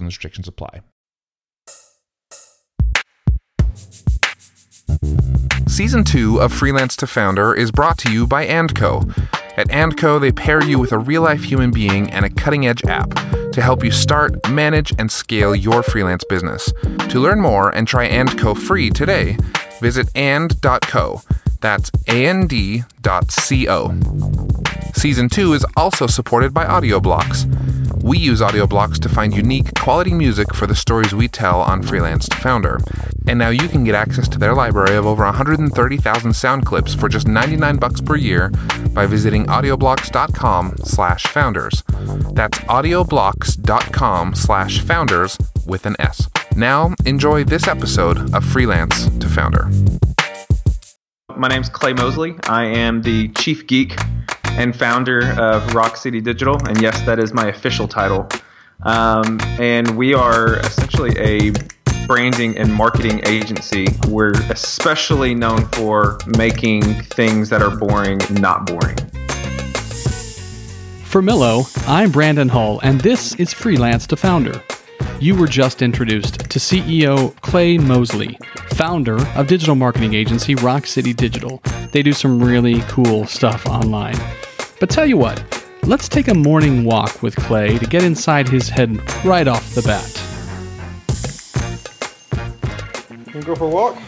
and restrictions apply. Season 2 of Freelance to Founder is brought to you by Andco. At Andco, they pair you with a real life human being and a cutting edge app to help you start, manage, and scale your freelance business. To learn more and try Andco free today, visit and.co. That's and.co. Season 2 is also supported by Audioblocks. We use Audioblocks to find unique, quality music for the stories we tell on Freelance to Founder. And now you can get access to their library of over 130,000 sound clips for just 99 bucks per year by visiting audioblocks.com slash founders. That's audioblocks.com slash founders with an S. Now, enjoy this episode of Freelance to Founder. My name's Clay Mosley. I am the chief geek and founder of Rock City Digital, and yes, that is my official title. Um, and we are essentially a branding and marketing agency. We're especially known for making things that are boring not boring. For Milo, I'm Brandon Hull, and this is Freelance to Founder. You were just introduced to CEO Clay Mosley, founder of digital marketing agency Rock City Digital. They do some really cool stuff online. But tell you what, let's take a morning walk with Clay to get inside his head right off the bat. Can you go for a walk?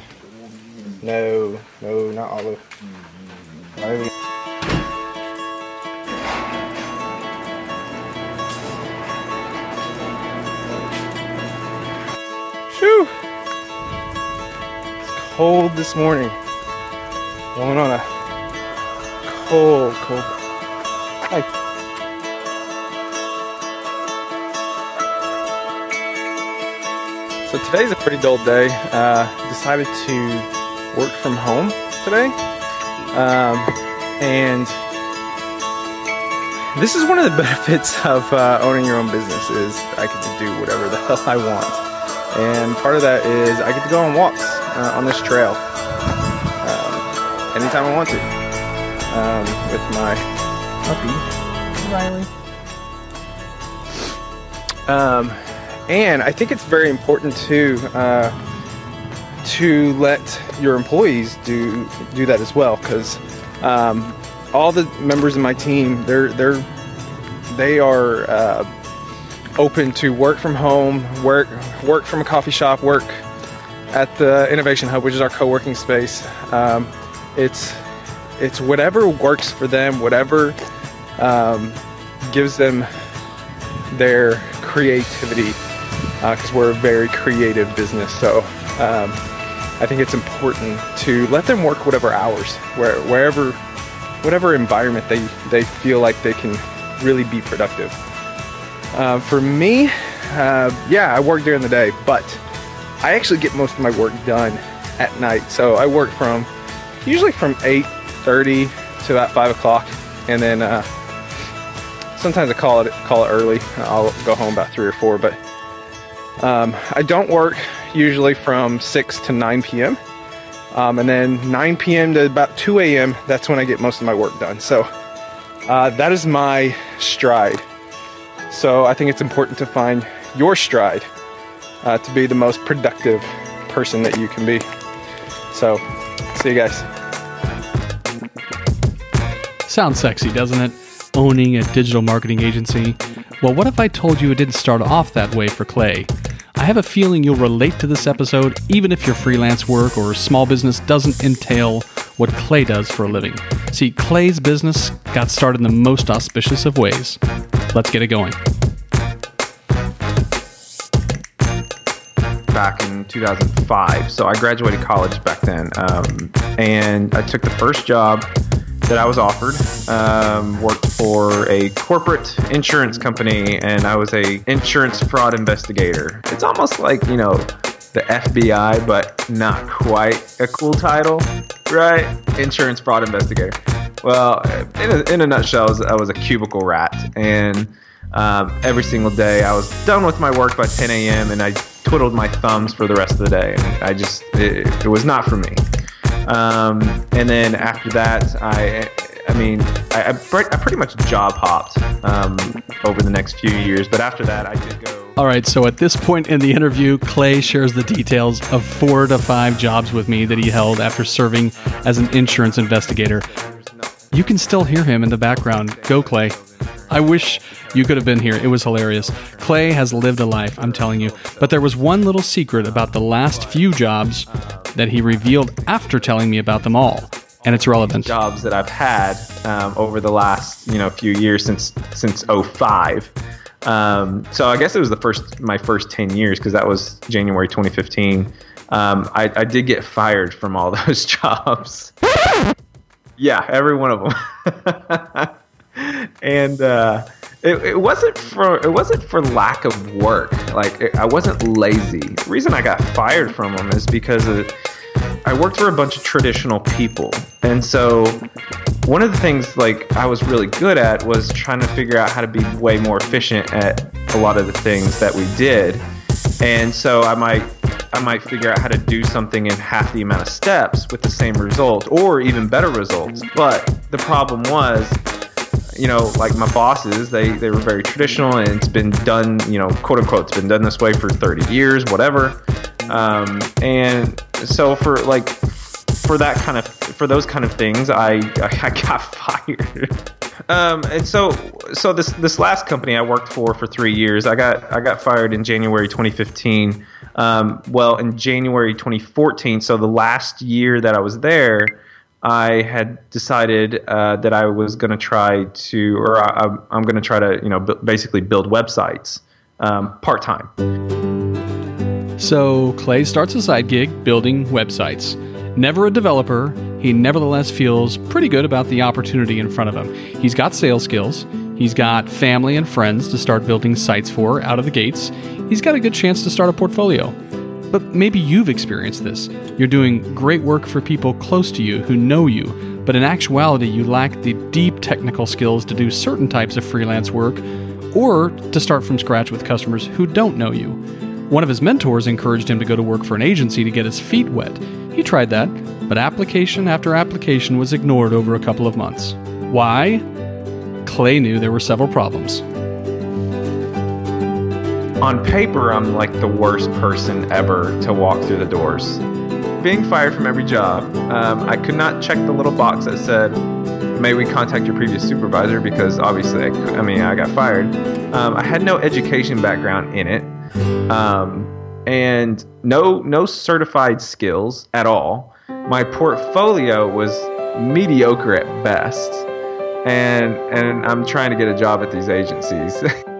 No, no, not Olive. No. Phew! It's cold this morning. Going on a cold, cold. Hi. So today's a pretty dull day. Uh, decided to work from home today, um, and this is one of the benefits of uh, owning your own business is I get to do whatever the hell I want, and part of that is I get to go on walks uh, on this trail um, anytime I want to um, with my Riley. Um, and I think it's very important to uh, to let your employees do do that as well because um, all the members of my team they're they're they are uh, open to work from home, work work from a coffee shop, work at the Innovation Hub, which is our co-working space. Um, it's it's whatever works for them, whatever um, gives them their creativity because uh, we're a very creative business. So um, I think it's important to let them work whatever hours, where, wherever, whatever environment they, they feel like they can really be productive. Uh, for me, uh, yeah, I work during the day, but I actually get most of my work done at night. So I work from usually from 8:30 to about five o'clock, and then uh, sometimes I call it call it early. I'll go home about three or four, but um, I don't work usually from 6 to 9 p.m. Um, and then 9 p.m. to about 2 a.m. That's when I get most of my work done. So uh, that is my stride. So I think it's important to find your stride uh, to be the most productive person that you can be. So see you guys. Sounds sexy, doesn't it? Owning a digital marketing agency. Well, what if I told you it didn't start off that way for Clay? I have a feeling you'll relate to this episode, even if your freelance work or small business doesn't entail what Clay does for a living. See, Clay's business got started in the most auspicious of ways. Let's get it going. Back in 2005, so I graduated college back then, um, and I took the first job that I was offered. Um, worked for a corporate insurance company, and I was a insurance fraud investigator. It's almost like you know the FBI, but not quite a cool title, right? Insurance fraud investigator. Well, in a, in a nutshell, I was, I was a cubicle rat, and um, every single day I was done with my work by 10 a.m. and I twiddled my thumbs for the rest of the day, and I just it, it was not for me. Um, and then after that, I I mean, I, I, pretty much job hopped um, over the next few years, but after that, I did go. All right, so at this point in the interview, Clay shares the details of four to five jobs with me that he held after serving as an insurance investigator. You can still hear him in the background. Go, Clay. I wish you could have been here. It was hilarious. Clay has lived a life, I'm telling you. But there was one little secret about the last few jobs that he revealed after telling me about them all and it's relevant. Jobs that I've had um, over the last you know few years since since 05. Um, so I guess it was the first my first 10 years because that was January 2015. Um, I, I, did get fired from all those jobs. yeah, every one of them. and uh, it, it, wasn't for it wasn't for lack of work. Like it, I wasn't lazy. The reason I got fired from them is because of I worked for a bunch of traditional people. And so one of the things like I was really good at was trying to figure out how to be way more efficient at a lot of the things that we did. And so I might I might figure out how to do something in half the amount of steps with the same result or even better results. But the problem was you know, like my bosses, they, they were very traditional and it's been done, you know, quote unquote, it's been done this way for 30 years, whatever. Um, and so for like for that kind of for those kind of things, I I got fired. um, and so so this this last company I worked for for three years, I got I got fired in January 2015. Um, well, in January 2014, so the last year that I was there, I had decided uh, that I was going to try to, or I, am going to try to, you know, b- basically build websites um, part time. So Clay starts a side gig building websites. Never a developer, he nevertheless feels pretty good about the opportunity in front of him. He's got sales skills, he's got family and friends to start building sites for out of the gates, he's got a good chance to start a portfolio. But maybe you've experienced this. You're doing great work for people close to you who know you, but in actuality, you lack the deep technical skills to do certain types of freelance work or to start from scratch with customers who don't know you. One of his mentors encouraged him to go to work for an agency to get his feet wet. He tried that, but application after application was ignored over a couple of months. Why? Clay knew there were several problems. On paper, I'm like the worst person ever to walk through the doors. Being fired from every job, um, I could not check the little box that said, may we contact your previous supervisor because obviously I, I mean I got fired. Um, I had no education background in it um, and no no certified skills at all. My portfolio was mediocre at best, and and I'm trying to get a job at these agencies.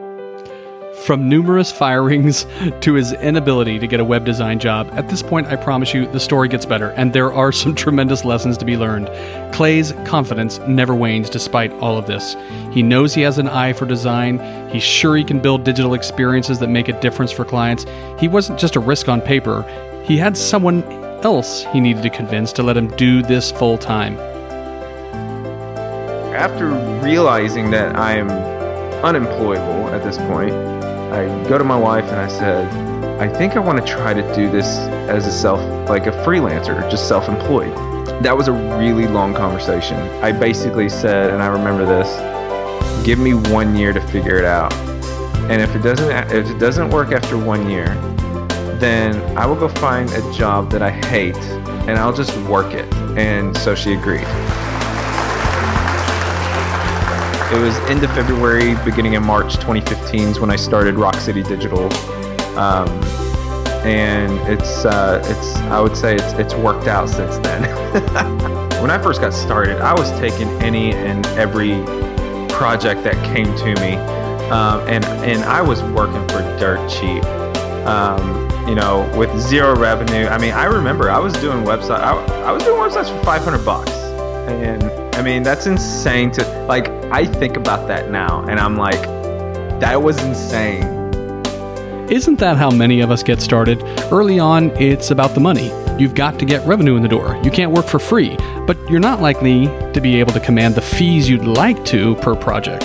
From numerous firings to his inability to get a web design job, at this point, I promise you, the story gets better, and there are some tremendous lessons to be learned. Clay's confidence never wanes despite all of this. He knows he has an eye for design, he's sure he can build digital experiences that make a difference for clients. He wasn't just a risk on paper, he had someone else he needed to convince to let him do this full time. After realizing that I am unemployable at this point, I go to my wife and I said, I think I want to try to do this as a self, like a freelancer, just self employed. That was a really long conversation. I basically said, and I remember this give me one year to figure it out. And if it doesn't, if it doesn't work after one year, then I will go find a job that I hate and I'll just work it. And so she agreed. It was end of February, beginning of March 2015 is when I started Rock City Digital. Um, and it's uh, it's I would say it's it's worked out since then. when I first got started, I was taking any and every project that came to me, um, and and I was working for dirt cheap. Um, you know, with zero revenue. I mean, I remember I was doing website. I, I was doing websites for 500 bucks, and I mean, that's insane to like I think about that now and I'm like that was insane. Isn't that how many of us get started? Early on, it's about the money. You've got to get revenue in the door. You can't work for free, but you're not likely to be able to command the fees you'd like to per project.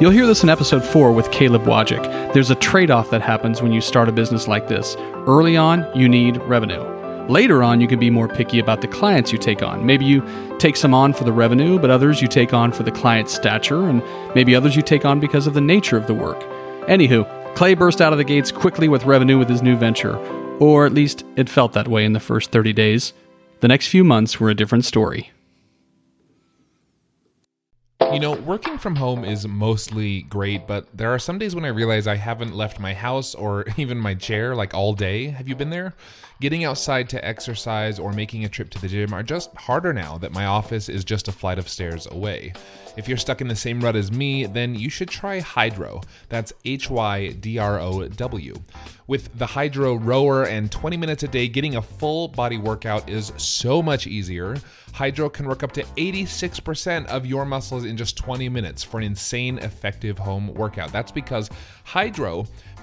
You'll hear this in episode 4 with Caleb Wojcik. There's a trade off that happens when you start a business like this. Early on, you need revenue. Later on, you can be more picky about the clients you take on. Maybe you take some on for the revenue, but others you take on for the client's stature, and maybe others you take on because of the nature of the work. Anywho, Clay burst out of the gates quickly with revenue with his new venture, or at least it felt that way in the first 30 days. The next few months were a different story. You know, working from home is mostly great, but there are some days when I realize I haven't left my house or even my chair like all day. Have you been there? Getting outside to exercise or making a trip to the gym are just harder now that my office is just a flight of stairs away. If you're stuck in the same rut as me, then you should try Hydrow. That's H Y D R O W. With the Hydrow rower and 20 minutes a day, getting a full body workout is so much easier. Hydrow can work up to 86% of your muscles in just 20 minutes for an insane effective home workout. That's because Hydrow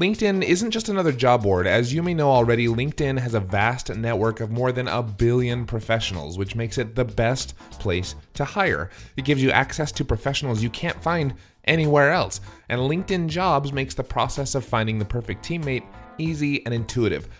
LinkedIn isn't just another job board. As you may know already, LinkedIn has a vast network of more than a billion professionals, which makes it the best place to hire. It gives you access to professionals you can't find anywhere else. And LinkedIn Jobs makes the process of finding the perfect teammate easy and intuitive.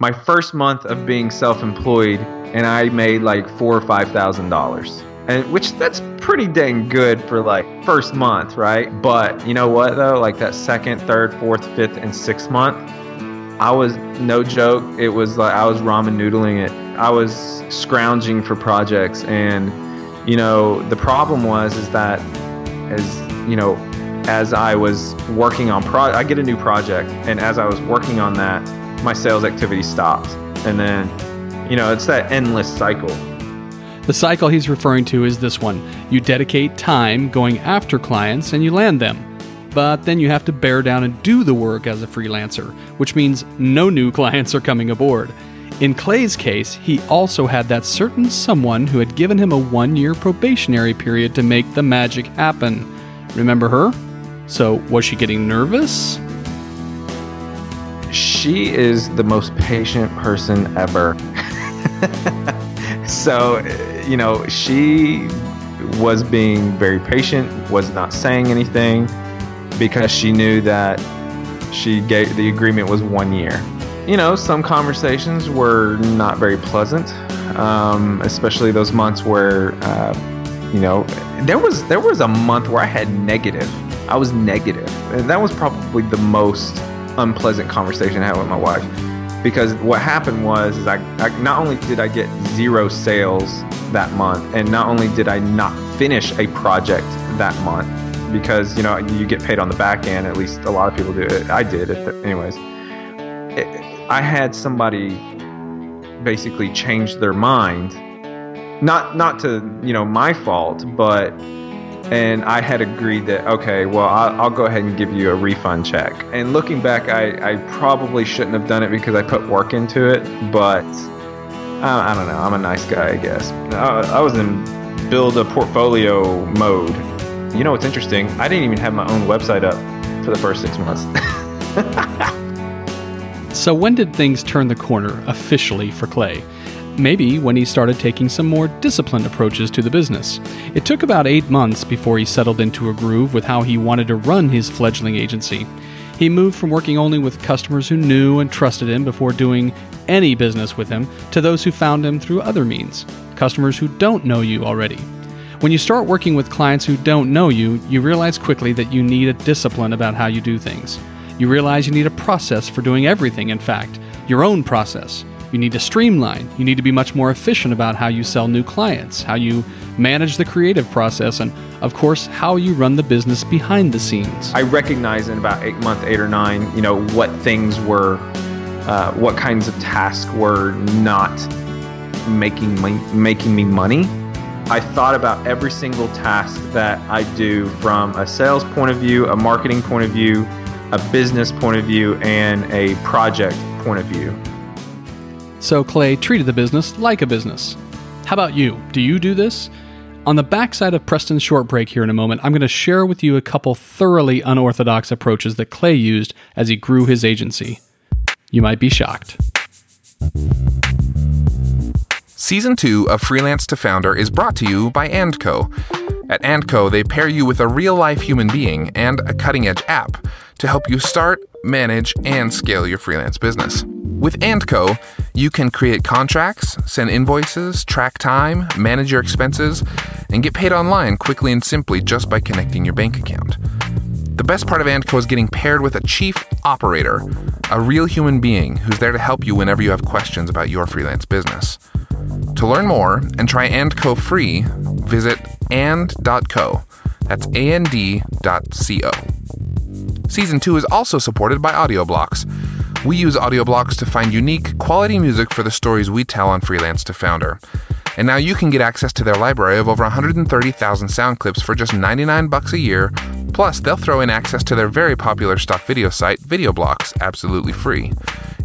My first month of being self-employed and I made like four or five thousand dollars. And which that's pretty dang good for like first month, right? But you know what though? Like that second, third, fourth, fifth, and sixth month, I was no joke. It was like I was ramen noodling it. I was scrounging for projects, and you know the problem was is that as you know as I was working on pro, I get a new project, and as I was working on that, my sales activity stopped, and then you know it's that endless cycle. The cycle he's referring to is this one you dedicate time going after clients and you land them. But then you have to bear down and do the work as a freelancer, which means no new clients are coming aboard. In Clay's case, he also had that certain someone who had given him a one year probationary period to make the magic happen. Remember her? So, was she getting nervous? She is the most patient person ever. so, you know, she was being very patient, was not saying anything because she knew that she gave the agreement was one year. You know, some conversations were not very pleasant, um, especially those months where, uh, you know, there was there was a month where I had negative. I was negative, and that was probably the most unpleasant conversation I had with my wife. Because what happened was is I, I, not only did I get zero sales that month and not only did I not finish a project that month because you know you get paid on the back end at least a lot of people do. It I did it anyways. It, I had somebody basically change their mind. Not not to you know my fault but and I had agreed that okay, well, I'll, I'll, go ahead and give you a refund check. And looking back, I, I probably shouldn't have done it because I put work into it, but I don't know. I'm a nice guy, I guess. I, I was in build a portfolio mode. You know what's interesting? I didn't even have my own website up for the first six months. so when did things turn the corner officially for Clay? Maybe when he started taking some more disciplined approaches to the business. It took about eight months before he settled into a groove with how he wanted to run his fledgling agency. He moved from working only with customers who knew and trusted him before doing any business with him to those who found him through other means, customers who don't know you already. When you start working with clients who don't know you, you realize quickly that you need a discipline about how you do things. You realize you need a process for doing everything, in fact, your own process. You need to streamline. You need to be much more efficient about how you sell new clients, how you manage the creative process, and of course, how you run the business behind the scenes. I recognize in about eight month, eight or nine, you know, what things were, uh, what kinds of tasks were not making me, making me money. I thought about every single task that I do from a sales point of view, a marketing point of view, a business point of view, and a project point of view. So Clay treated the business like a business. How about you? Do you do this? On the backside of Preston's short break here in a moment, I'm going to share with you a couple thoroughly unorthodox approaches that Clay used as he grew his agency. You might be shocked. Season 2 of Freelance to Founder is brought to you by Andco. At Andco, they pair you with a real life human being and a cutting edge app to help you start, manage, and scale your freelance business. With Andco, you can create contracts, send invoices, track time, manage your expenses, and get paid online quickly and simply just by connecting your bank account. The best part of Andco is getting paired with a chief operator, a real human being who's there to help you whenever you have questions about your freelance business. To learn more and try Andco free, visit and.co. That's and.co. Season 2 is also supported by Audioblocks we use Audioblocks to find unique, quality music for the stories we tell on Freelance to Founder. And now you can get access to their library of over 130,000 sound clips for just 99 bucks a year. Plus, they'll throw in access to their very popular stock video site, VideoBlocks, absolutely free.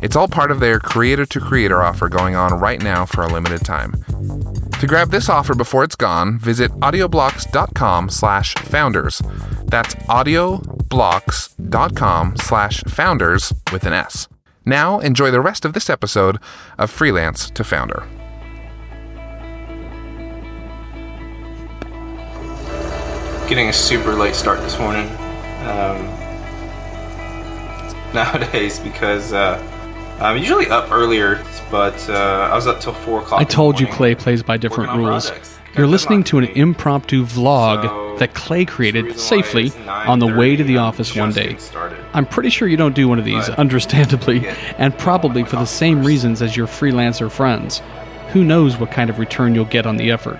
It's all part of their creator to creator offer going on right now for a limited time. To grab this offer before it's gone, visit audioblocks.com slash founders. That's audioblocks.com slash founders with an S. Now enjoy the rest of this episode of Freelance to Founder. Getting a super late start this morning. Um, nowadays because uh, I'm usually up earlier, but uh, I was up till four o'clock. I told you Clay plays by different rules. You're listening to an impromptu vlog that Clay created safely on the way to the office one day. I'm pretty sure you don't do one of these, understandably, and probably for the same reasons as your freelancer friends. Who knows what kind of return you'll get on the effort?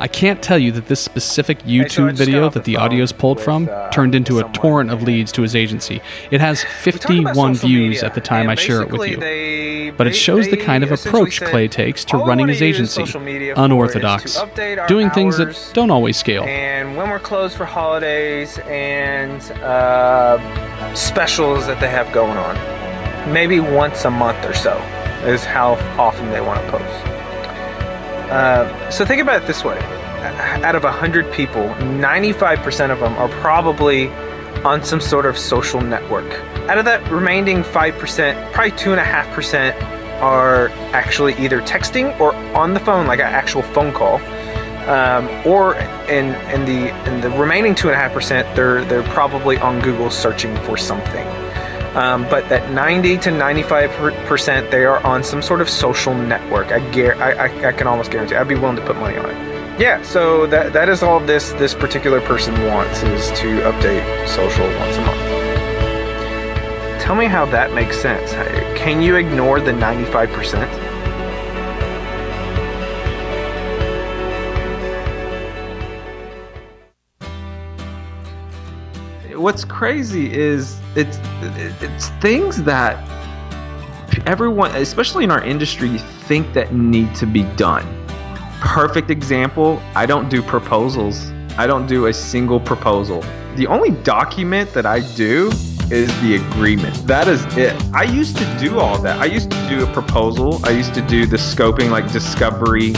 I can't tell you that this specific YouTube video that the audio is pulled from uh, turned into a torrent of leads to his agency. It has 51 views at the time I share it with you. But it shows the kind of approach Clay takes to running his agency. Unorthodox. Doing things that don't always scale. And when we're closed for holidays and uh, specials that they have going on. Maybe once a month or so is how often they want to post. Uh, so think about it this way out of 100 people, 95% of them are probably on some sort of social network. Out of that remaining 5%, probably 2.5% are actually either texting or on the phone, like an actual phone call. Um, or in, in the in the remaining two and a half percent, they're they're probably on Google searching for something. Um, but that 90 to 95 percent, they are on some sort of social network. I, gar- I, I, I can almost guarantee. I'd be willing to put money on it. Yeah, so that that is all this this particular person wants is to update social once a month. Tell me how that makes sense. Can you ignore the 95 what's crazy is it's it's things that everyone, especially in our industry, think that need to be done. Perfect example: I don't do proposals I don't do a single proposal. The only document that I do is the agreement. That is it. I used to do all that. I used to do a proposal. I used to do the scoping, like discovery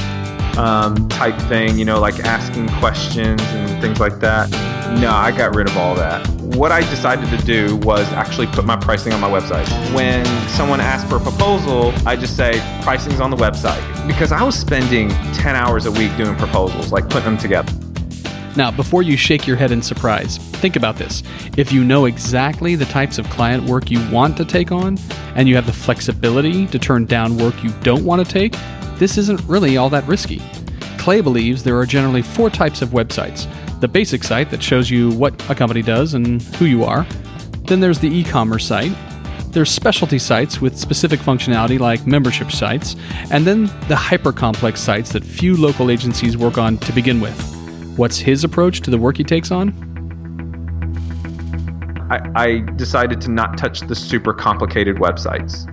um, type thing, you know, like asking questions and things like that. No, I got rid of all that. What I decided to do was actually put my pricing on my website. When someone asked for a proposal, I just say pricing's on the website because I was spending 10 hours a week doing proposals, like putting them together. Now, before you shake your head in surprise, think about this. If you know exactly the types of client work you want to take on, and you have the flexibility to turn down work you don't want to take, this isn't really all that risky. Clay believes there are generally four types of websites the basic site that shows you what a company does and who you are. Then there's the e commerce site. There's specialty sites with specific functionality like membership sites, and then the hyper complex sites that few local agencies work on to begin with. What's his approach to the work he takes on? I, I decided to not touch the super complicated websites.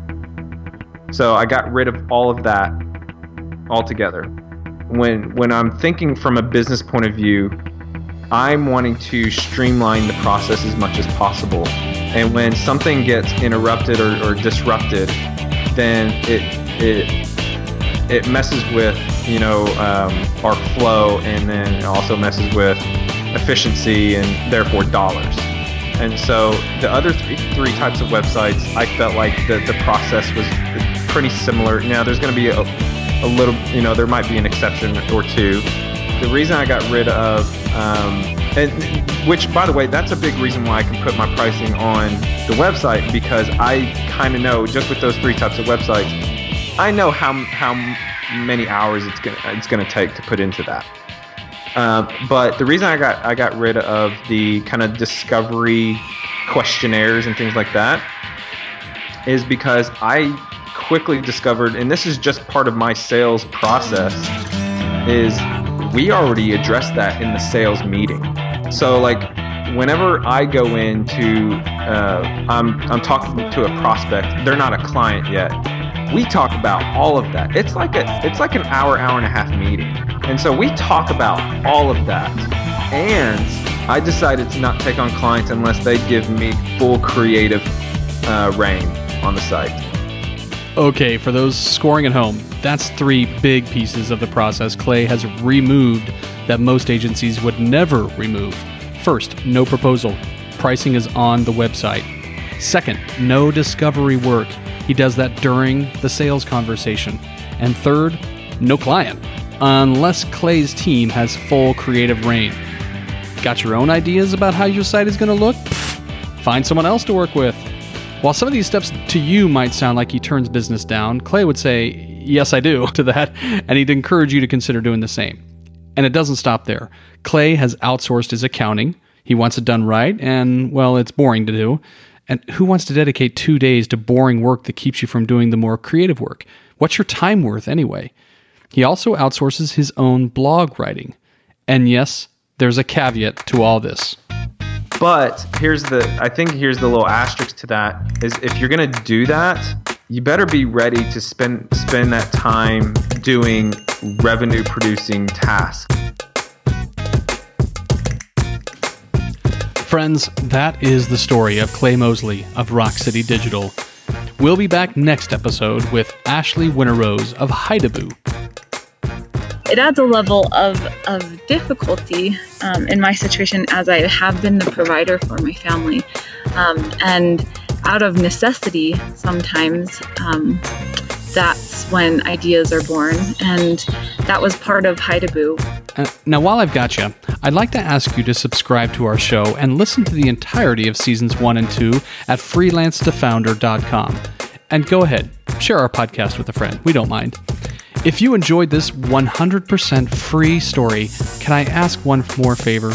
So I got rid of all of that altogether. When when I'm thinking from a business point of view, I'm wanting to streamline the process as much as possible. And when something gets interrupted or, or disrupted, then it it it messes with you know um, our flow, and then it also messes with efficiency and therefore dollars. And so the other three, three types of websites, I felt like the, the process was pretty similar. Now there's going to be a, a little, you know, there might be an exception or two. The reason I got rid of, um, and which by the way, that's a big reason why I can put my pricing on the website because I kind of know just with those three types of websites, I know how how many hours it's gonna it's gonna take to put into that. Uh, but the reason I got I got rid of the kind of discovery questionnaires and things like that is because I quickly discovered, and this is just part of my sales process, is we already addressed that in the sales meeting. So like whenever I go into uh, I'm I'm talking to a prospect, they're not a client yet. We talk about all of that. It's like a it's like an hour, hour and a half meeting. And so we talk about all of that. And I decided to not take on clients unless they give me full creative uh, rein on the site. Okay, for those scoring at home, that's three big pieces of the process Clay has removed that most agencies would never remove. First, no proposal. Pricing is on the website. Second, no discovery work. He does that during the sales conversation. And third, no client, unless Clay's team has full creative rein. Got your own ideas about how your site is going to look? Pfft, find someone else to work with. While some of these steps to you might sound like he turns business down, Clay would say, Yes, I do, to that, and he'd encourage you to consider doing the same. And it doesn't stop there. Clay has outsourced his accounting. He wants it done right, and, well, it's boring to do. And who wants to dedicate two days to boring work that keeps you from doing the more creative work? What's your time worth anyway? He also outsources his own blog writing. And yes, there's a caveat to all this. But here's the I think here's the little asterisk to that is if you're gonna do that, you better be ready to spend spend that time doing revenue producing tasks. Friends, that is the story of Clay Mosley of Rock City Digital. We'll be back next episode with Ashley Winterrose of Hidaboo. It adds a level of, of difficulty um, in my situation as I have been the provider for my family. Um, and out of necessity, sometimes um, that's when ideas are born. And that was part of Hidaboo. Uh, now, while I've got you, I'd like to ask you to subscribe to our show and listen to the entirety of seasons one and two at freelancetofounder.com. And go ahead, share our podcast with a friend. We don't mind. If you enjoyed this 100% free story, can I ask one more favor?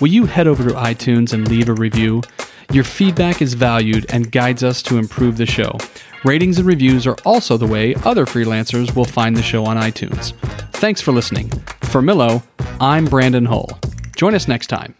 Will you head over to iTunes and leave a review? Your feedback is valued and guides us to improve the show. Ratings and reviews are also the way other freelancers will find the show on iTunes. Thanks for listening. For Milo, I'm Brandon Hull. Join us next time.